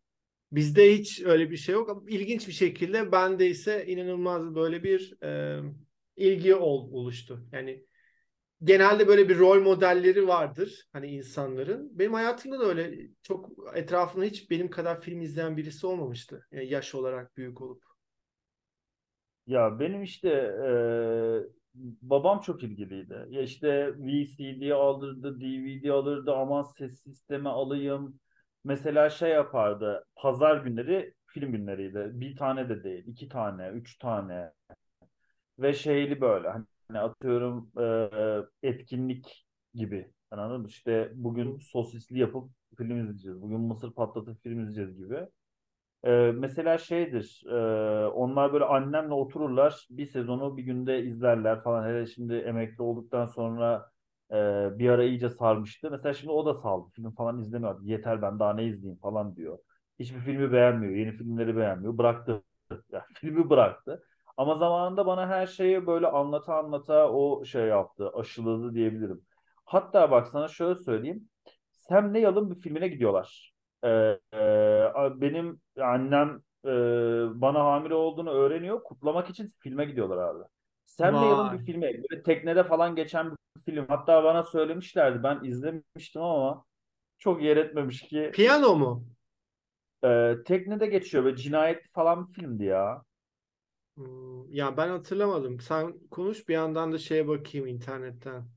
Bizde hiç öyle bir şey yok. Ama İlginç bir şekilde bende ise inanılmaz böyle bir e, ilgi ol, oluştu. Yani genelde böyle bir rol modelleri vardır hani insanların. Benim hayatımda da öyle çok etrafımda hiç benim kadar film izleyen birisi olmamıştı. Yani yaş olarak büyük olup. Ya benim işte e, babam çok ilgiliydi. Ya işte VCD alırdı, DVD alırdı, aman ses sistemi alayım. Mesela şey yapardı, pazar günleri film günleriydi. Bir tane de değil, iki tane, üç tane. Ve şeyli böyle hani atıyorum e, etkinlik gibi. Hani Anladın mı? İşte bugün sosisli yapıp film izleyeceğiz. Bugün mısır patlatıp film izleyeceğiz gibi. Ee, mesela şeydir, e, onlar böyle annemle otururlar, bir sezonu bir günde izlerler falan. Hele şimdi emekli olduktan sonra e, bir ara iyice sarmıştı. Mesela şimdi o da saldı, film falan izlemiyor. Yeter ben daha ne izleyeyim falan diyor. Hiçbir filmi beğenmiyor, yeni filmleri beğenmiyor. Bıraktı, *laughs* yani filmi bıraktı. Ama zamanında bana her şeyi böyle anlata anlata o şey yaptı, aşıladı diyebilirim. Hatta bak sana şöyle söyleyeyim. Sam Neill'ın bir filmine gidiyorlar. Ee, e, benim annem e, bana hamile olduğunu öğreniyor. Kutlamak için filme gidiyorlar abi. Sam Neill'ın bir filmi. Böyle teknede falan geçen bir film. Hatta bana söylemişlerdi. Ben izlemiştim ama çok yer etmemiş ki. Piyano mu? e, teknede geçiyor. Böyle cinayetli falan bir filmdi ya. Hmm, ya ben hatırlamadım. Sen konuş bir yandan da şeye bakayım internetten.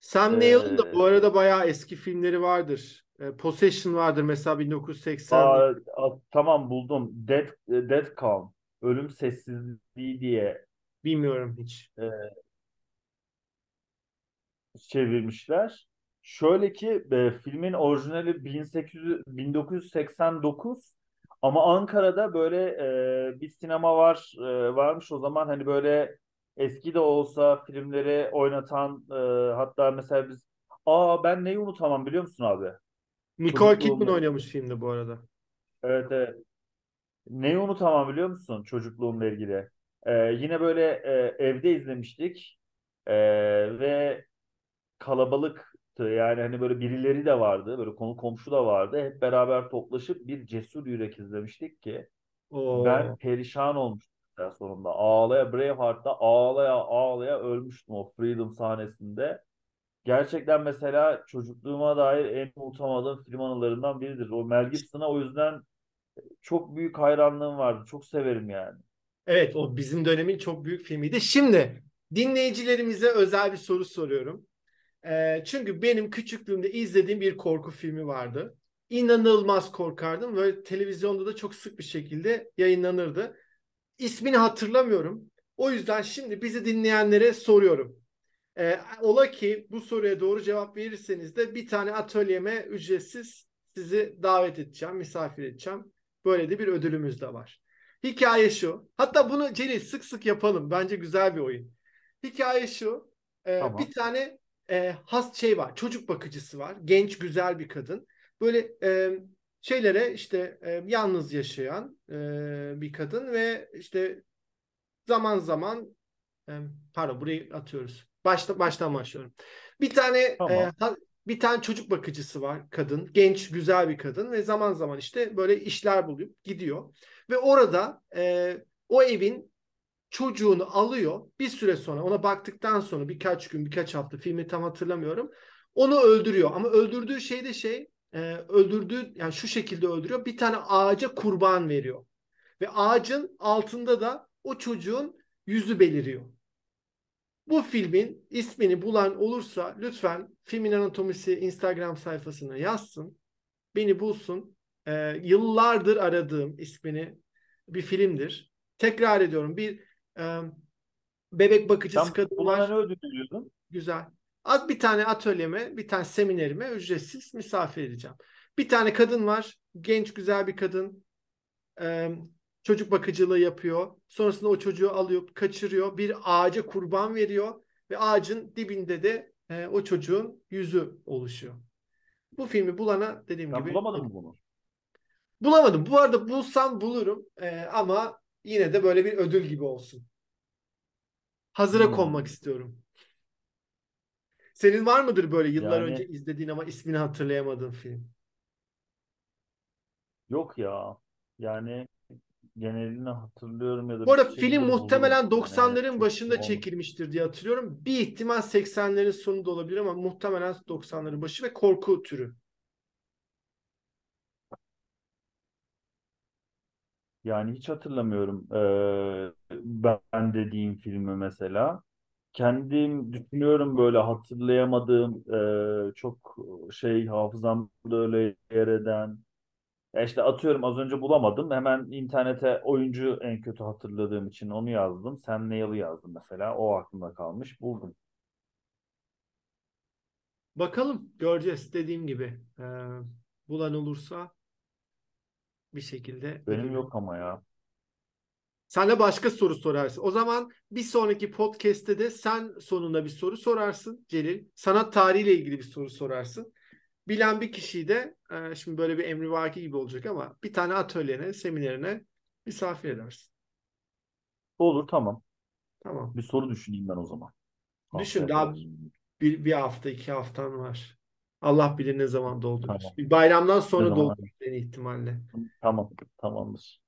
Sam Neill'ın da bu arada bayağı eski filmleri vardır. E, Possession vardır mesela 1980'de. aa, a- tamam buldum. Dead, Dead Calm. Ölüm Sessizliği diye Bilmiyorum hiç. e, çevirmişler. Şöyle ki e, filmin orijinali 1800, 1989 ama Ankara'da böyle e, bir sinema var e, varmış o zaman hani böyle eski de olsa filmleri oynatan e, hatta mesela biz aa ben neyi unutamam biliyor musun abi? Nicole Kidman oynamış filmde bu arada. Evet, evet. Neyi unutamam biliyor musun çocukluğumla ilgili? E, yine böyle e, evde izlemiştik E, ve kalabalıktı. Yani hani böyle birileri de vardı. Böyle konu komşu da vardı. Hep beraber toplaşıp bir cesur yürek izlemiştik ki ben Oo. perişan olmuştum sonunda. Ağlaya Braveheart'ta ağlaya ağlaya ölmüştüm o Freedom sahnesinde. Gerçekten mesela çocukluğuma dair en unutamadığım film anılarından biridir. O Mel Gibson'a o yüzden çok büyük hayranlığım vardı. Çok severim yani. Evet o bizim dönemin çok büyük filmiydi. Şimdi dinleyicilerimize özel bir soru soruyorum. E, çünkü benim küçüklüğümde izlediğim bir korku filmi vardı. İnanılmaz korkardım ve televizyonda da çok sık bir şekilde yayınlanırdı. İsmini hatırlamıyorum. O yüzden şimdi bizi dinleyenlere soruyorum. E, ola ki bu soruya doğru cevap verirseniz de bir tane atölyeme ücretsiz sizi davet edeceğim, misafir edeceğim. Böyle de bir ödülümüz de var. Hikaye şu. Hatta bunu Celil sık sık yapalım. Bence güzel bir oyun. Hikaye şu. E, Tamam. bir tane e, has şey var. Çocuk bakıcısı var. Genç, güzel bir kadın. Böyle e, şeylere işte e, yalnız yaşayan e, bir kadın ve işte zaman zaman e, pardon burayı atıyoruz. Başta baştan başlıyorum. Bir tane e, Tamam. ha- bir tane çocuk bakıcısı var kadın. Genç, güzel bir kadın ve zaman zaman işte böyle işler bulup gidiyor. Ve orada e, o evin çocuğunu alıyor. Bir süre sonra ona baktıktan sonra birkaç gün, birkaç hafta filmi tam hatırlamıyorum. Onu öldürüyor. Ama öldürdüğü şey de şey e, öldürdüğü yani şu şekilde öldürüyor. Bir tane ağaca kurban veriyor. Ve ağacın altında da o çocuğun yüzü beliriyor. Bu filmin ismini bulan olursa lütfen Filmin Anatomisi Instagram sayfasına yazsın. Beni bulsun. Ee, yıllardır aradığım ismini bir filmdir. Tekrar ediyorum bir bebek bakıcısı Sen kadın bulana var. ne ödül veriyordun? Güzel. Az bir tane atölyeme, bir tane seminerime ücretsiz misafir edeceğim. Bir tane kadın var. Genç güzel bir kadın. Ee, çocuk bakıcılığı yapıyor. Sonrasında o çocuğu alıyor, kaçırıyor. Bir ağaca kurban veriyor ve ağacın dibinde de e, o çocuğun yüzü oluşuyor. Bu filmi bulana dediğim Ben gibi bulamadım bunu. bulamadım. Bu arada bulsam bulurum E, ama yine de böyle bir ödül gibi olsun. Hazıra Hmm. konmak istiyorum. Senin var mıdır böyle yıllar Yani- önce izlediğin ama ismini hatırlayamadığın film? Yok ya. Yani genelini hatırlıyorum ya da Bu arada şekilde film muhtemelen Yani 90'ların çok başında olmuş. çekilmiştir diye hatırlıyorum. Bir ihtimal 80'lerin sonunda olabilir ama muhtemelen 90'ların başı ve korku türü. Yani hiç hatırlamıyorum ee, ben dediğim filmi mesela. Kendim düşünüyorum böyle hatırlayamadığım ee, çok şey hafızamda öyle yer eden. Ya işte atıyorum az önce bulamadım. Hemen internete oyuncu en kötü hatırladığım için onu yazdım. Sam Neill'i yazdım mesela. O aklımda kalmış. Buldum. Bakalım göreceğiz dediğim gibi. Ee, bulan olursa bir şekilde Benim ödülü- yok ama ya. Sen de başka soru sorarsın. O zaman bir sonraki podcast'te de sen sonunda bir soru sorarsın Celil. Sanat tarihiyle ilgili bir soru sorarsın. Bilen bir kişiyi de e, şimdi böyle bir emrivaki gibi olacak ama bir tane atölyene, seminerine misafir edersin. Olur tamam. Tamam. Bir soru düşüneyim ben o zaman. Düşün Haftaya daha bir, bir hafta, iki haftan var. Allah bilir ne zaman doldurur. Tamam. Bir bayramdan sonra Ne zaman? doldurur en ihtimalle. Tamam, tamamdır.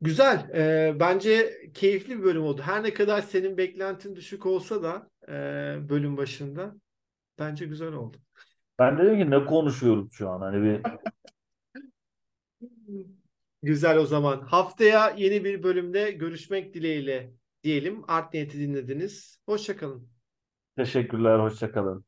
Güzel. Ee, bence keyifli bir bölüm oldu. Her ne kadar senin beklentin düşük olsa da e, bölüm başında bence güzel oldu. Ben dedim ki ne konuşuyoruz şu an? Hani bir *laughs* Güzel o zaman. Haftaya yeni bir bölümde görüşmek dileğiyle diyelim. Art Niyeti dinlediniz. Hoşçakalın. teşekkürler, hoşça kalın.